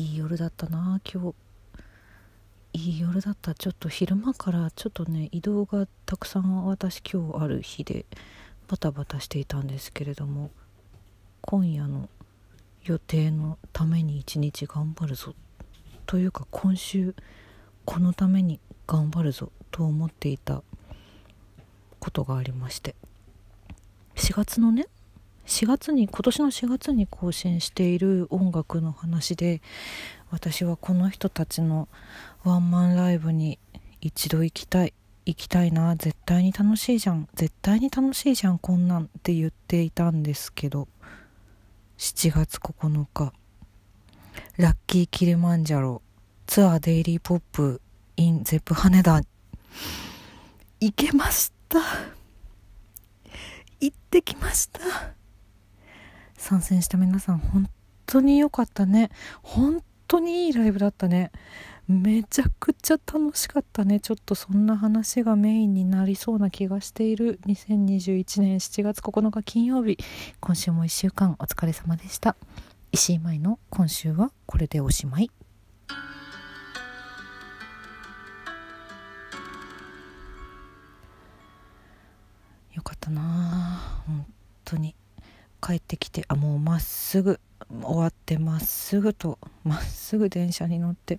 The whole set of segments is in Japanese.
いい夜だったな今日。いい夜だった。ちょっと昼間からちょっとね移動がたくさん私今日ある日でバタバタしていたんですけれども今夜の予定のために一日頑張るぞ。というか今週このために頑張るぞ。と思っていたことがありまして。4月のね4月に今年の4月に更新している音楽の話で私はこの人たちのワンマンライブに一度行きたい行きたいな絶対に楽しいじゃん絶対に楽しいじゃんこんなんって言っていたんですけど7月9日ラッキーキリマンジャロツアーデイリーポップ in ゼップ羽田行けました。行ってきました。参戦した皆さん本当に良かったね。本当にいいライブだったね。めちゃくちゃ楽しかったね。ちょっとそんな話がメインになりそうな気がしている。2021年7月9日金曜日。今週も1週間お疲れ様でした。石井舞の今週はこれでおしまい。よかったな本当に。帰ってきてあもうまっすぐ終わってまっすぐとまっすぐ電車に乗って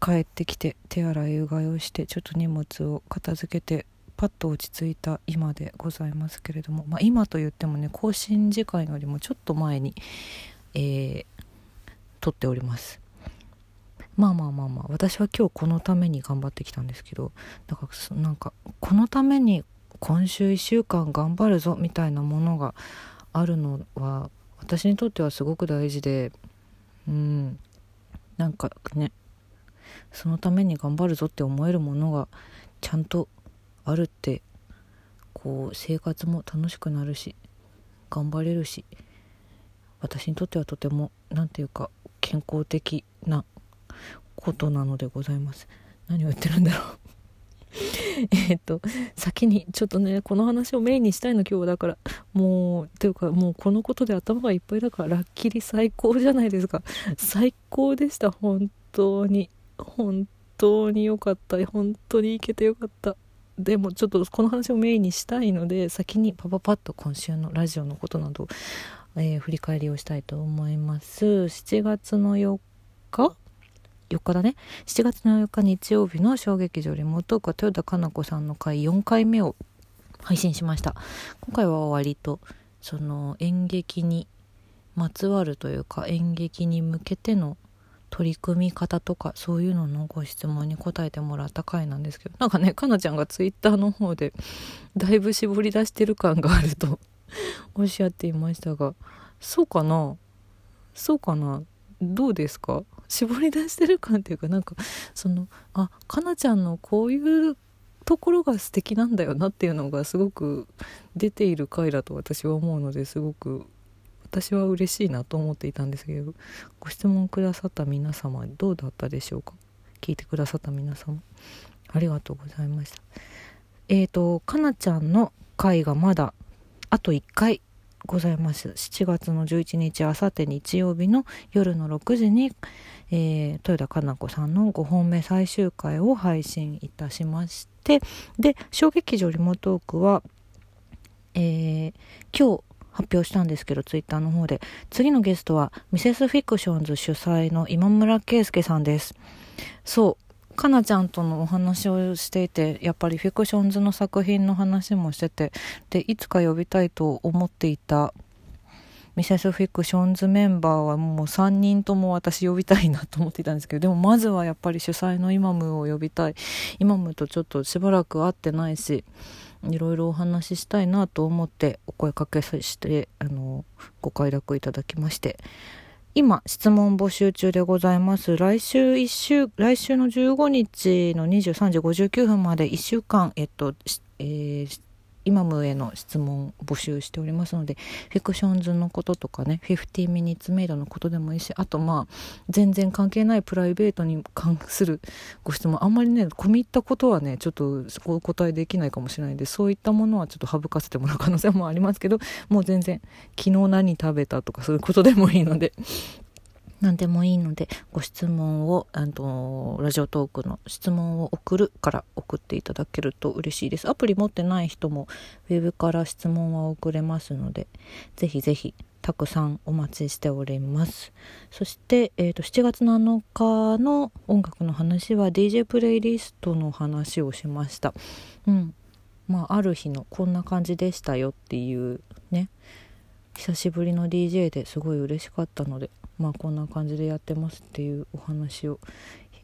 帰ってきて手洗いうがいをしてちょっと荷物を片付けてパッと落ち着いた今でございますけれども、まあ、今と言ってもね更新時間よりもちょっと前に、えー、撮っております。まあまあまあまあ私は今日このために頑張ってきたんですけどだからなんかこのために今週1週間頑張るぞみたいなものがあるのは私にとってはすごく大事でうんなんかねそのために頑張るぞって思えるものがちゃんとあるってこう生活も楽しくなるし頑張れるし私にとってはとても何て言うか健康的なことなのでございます。何を言ってるんだろう。えっと先にちょっとねこの話をメインにしたいの今日だからもうというかもうこのことで頭がいっぱいだからラッキリ最高じゃないですか。最高でした。本当に。本当に良かった。本当に行けてよかった。でもちょっとこの話をメインにしたいので先にパパパッと今週のラジオのことなど、えー、振り返りをしたいと思います。7月の4日4日だね。7月の4日日曜日の小劇場リモート。ーク豊田佳奈子さんの回4回目を配信しました。今回は割とその演劇にまつわるというか演劇に向けての取り組み方とかそういうののご質問に答えてもらった回なんですけどなんかねかなちゃんがツイッターの方で だいぶ絞り出してる感があると おっしゃっていましたがそうかな？そうかな？どうですか？絞り出してる感っていうかなんかそのあかなちゃんのこういうところが素敵なんだよなっていうのがすごく出ている回だと私は思うのですごく私は嬉しいなと思っていたんですけどご質問くださった皆様どうだったでしょうか？聞いてくださった皆様。ありがとうございました。えーとかなちゃんの回がまだあと1回ございます。7月の11日あさって日曜日の夜の6時に、えー、豊田かな子さんの5本目最終回を配信いたしましてで小劇場リモートークは、えー、今日発表したんですけどツイッターの方で。次のゲストはミセスフィクションズ主催の今村圭介さんです。そうかなちゃんとのお話をしていてやっぱりフィクションズの作品の話もしててでいつか呼びたいと思っていたミセスフィクションズメンバーはもう3人とも私呼びたいなと思っていたんですけどでもまずはやっぱり主催のイマムを呼びたい。イマムとちょっとしばらく会ってないしいろいろお話ししたいなと思ってお声かけさせてあのご快諾いただきまして。今、質問募集中でございます。来週1週、来週の15日の23時59分まで1週間、えっと、えー、今ムへの質問募集しておりますので、フィクションズのこととかね、50ミニッツメイドのことでもいいし、あとまあ、全然関係ないプライベートに関するご質問、あんまりね、込み入ったことはね、ちょっとお答えできないかもしれないんで、そういったものはちょっと省かせてもらう可能性もありますけど、もう全然、昨日何食べたとかそういうことでもいいので、何でもいいのでご質問をあのラジオトークの質問を送るから送っていただけると嬉しいです。アプリ持ってない人もウェブから質問は送れますのでぜひぜひたくさんお待ちしております。そして、えーと、7月7日の音楽の話は DJ プレイリストの話をしました。うん。まあある日のこんな感じでしたよっていうね。久しぶりの DJ ですごい嬉しかったのでまあこんな感じでやってますっていうお話を。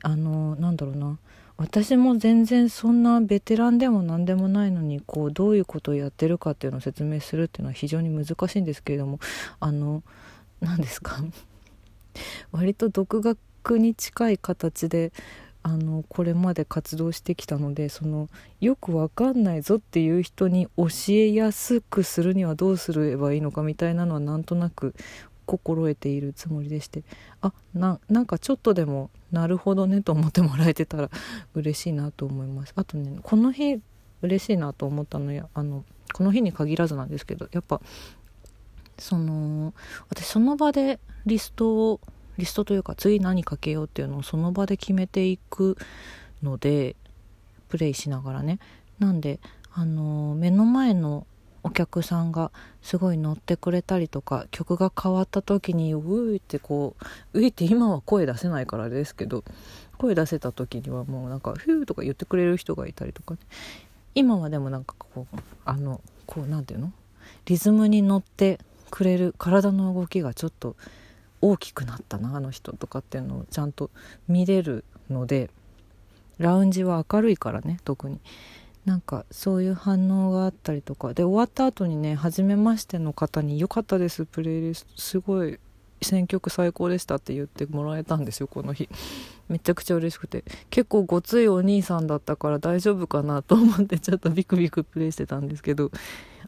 あのなんだろうな。私も全然そんなベテランでも何でもないのにこうどういうことをやってるかっていうのを説明するっていうのは非常に難しいんですけれどもあの何ですか。割と独学に近い形であのこれまで活動してきたのでそのよくわかんないぞっていう人に教えやすくするにはどうすればいいのかみたいなのはなんとなく心得ているつもりでしてあななんかちょっとでもなるほどねと思ってもらえてたら 嬉しいなと思います。あとねこの日嬉しいなと思ったのやあのこの日に限らずなんですけどやっぱその私その場でリストをリストというか次何かけようっていうのをその場で決めていくのでプレイしながらね。なんであの目の前のお客さんがすごい乗ってくれたりとか曲が変わった時にうーってこううーって今は声出せないからですけど声出せた時にはもうなんか「フュー」とか言ってくれる人がいたりとか、ね、今はでもなんかこうあのこう何て言うの？リズムに乗ってくれる体の動きがちょっと大きくなったなあの人とかっていうのをちゃんと見れるのでラウンジは明るいからね特に。なんかそういう反応があったりとか。で終わった後にね初めましての方に「良かったですプレイリストすごい選曲最高でした」って言ってもらえたんですよこの日。めちゃくちゃ嬉しくて。結構ごついお兄さんだったから大丈夫かなと思ってちょっとビクビクプレイしてたんですけど。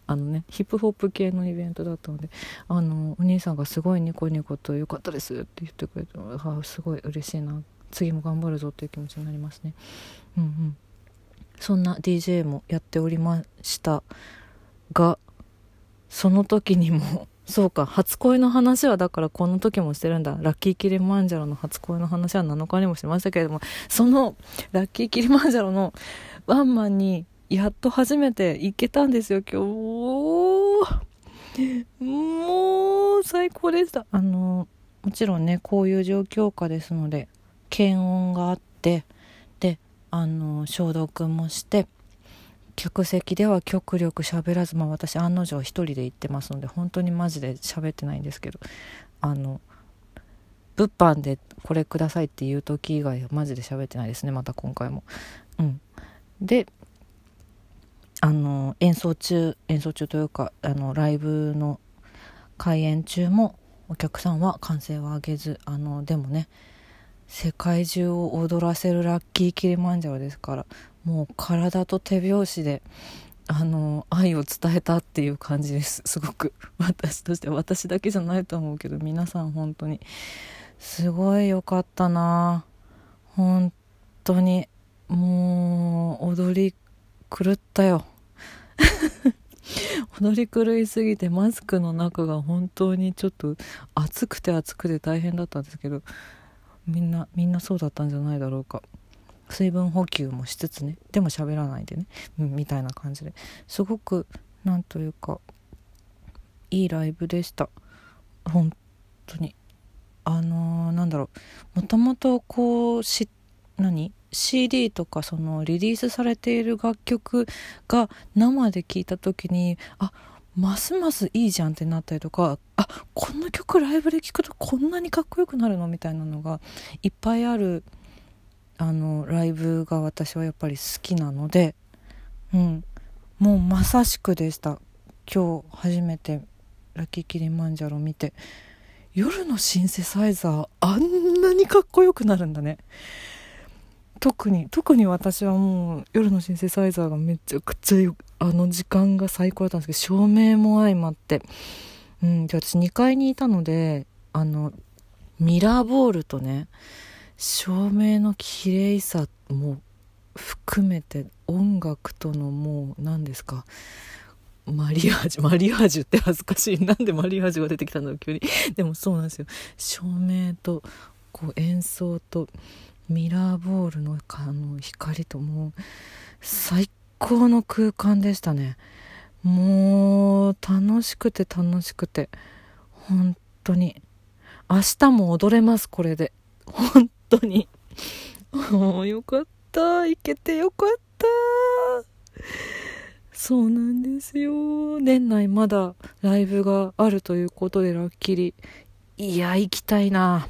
あのねヒップホップ系のイベントだったのであのお兄さんがすごいニコニコと「良かったです」って言ってくれてあすごい嬉しいな。次も頑張るぞっていう気持ちになりますね。うんうん。そんな DJ もやっておりましたがその時にも そうか初恋の話はだからこの時もしてるんだ。ラッキーキリマンジャロの初恋の話は7日にもしましたけれどもそのラッキーキリマンジャロのワンマンにやっと初めて行けたんですよ。今日もう最高でした。あのもちろんねこういう状況下ですので検温があってあの消毒もして客席では極力喋らずまあ私案の定一人で行ってますので本当にマジで喋ってないんですけどあの物販でこれくださいっていう時以外はマジで喋ってないですねまた今回も。うん、であの演奏中演奏中というかあのライブの開演中もお客さんは歓声を上げずあのでもね世界中を踊らせるラッキーキリマンジャロですからもう体と手拍子であの愛を伝えたっていう感じです。すごく。私として私だけじゃないと思うけど皆さん本当に。すごい良かったな。本当に。もう踊り狂ったよ。踊り狂いすぎてマスクの中が本当にちょっと暑くて暑くて大変だったんですけどみんなみんなそうだったんじゃないだろうか。水分補給もしつつね。でも喋らないでね、うん、みたいな感じで。すごくなんというかいいライブでした。本当に。あのー、なんだろう。もともとこうし何？CD とかそのリリースされている楽曲が生で聴いた時にあますますいいじゃんってなったりとかあこの曲ライブで聴くとこんなにかっこよくなるのみたいなのがいっぱいあるあのライブが私はやっぱり好きなので、うん、もうまさしくでした。今日初めてラッキーキリマンジャロ見て。夜のシンセサイザーあんなにかっこよくなるんだね。特に特に私はもう夜のシンセサイザーがめちゃくちゃあの時間が最高だったんですけど照明も相まってうんで私2階にいたのであのミラーボールとね照明の綺麗さも含めて音楽とのもう何ですかマリアージュマリアージュって恥ずかしい。なんでマリアージュが出てきたんだろう急に。でもそうなんですよ。照明とこう演奏とミラーボールのあの光ともう最高の空間でしたね。もう楽しくて楽しくて。本当に。明日も踊れますこれで。本当に。もうよかった。行けてよかった。そうなんですよ。年内まだライブがあるということでラッキリ。いや行きたいな。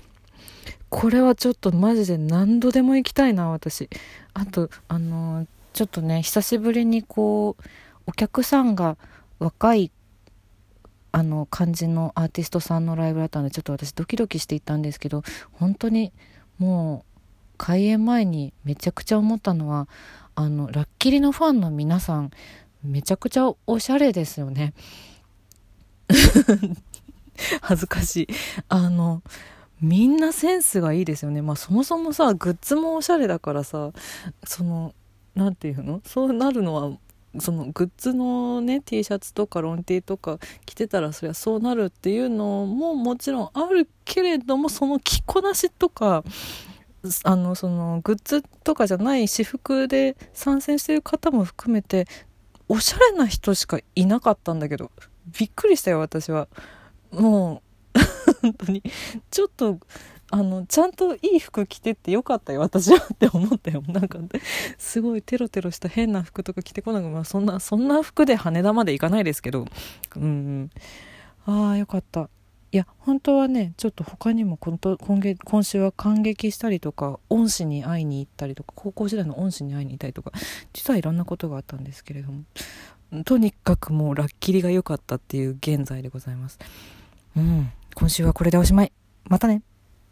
これはちょっとマジで何度でも行きたいな私。あとあのちょっとね久しぶりにこうお客さんが若いあの感じのアーティストさんのライブだったんでちょっと私ドキドキしていったんですけど本当にもう開演前にめちゃくちゃ思ったのはあのラッキリのファンの皆さんめちゃくちゃおしゃれですよね。恥ずかしい。あのみんなセンスがいいですよね。まあそもそもさ、グッズもおしゃれだからさ、その、なんていうの？そうなるのは、そのグッズのね T シャツとかロン T とか着てたらそりゃそうなるっていうのももちろんあるけれどもその着こなしとかあのそのグッズとかじゃない私服で参戦してる方も含めておしゃれな人しかいなかったんだけどびっくりしたよ私はもう本当に。ちょっとあのちゃんといい服着てってよかったよ私はって思ったよ。なんかすごいテロテロした変な服とか着てこなくまあそんなそんな服で羽田まで行かないですけど。うんああよかった。いや本当はねちょっと他にも今今今週は感激したりとか恩師に会いに行ったりとか高校時代の恩師に会いに行ったりとか実はいろんなことがあったんですけれども。とにかくもうラッキリが良かったっていう現在でございます。うん。今週はこれでおしまい。またね。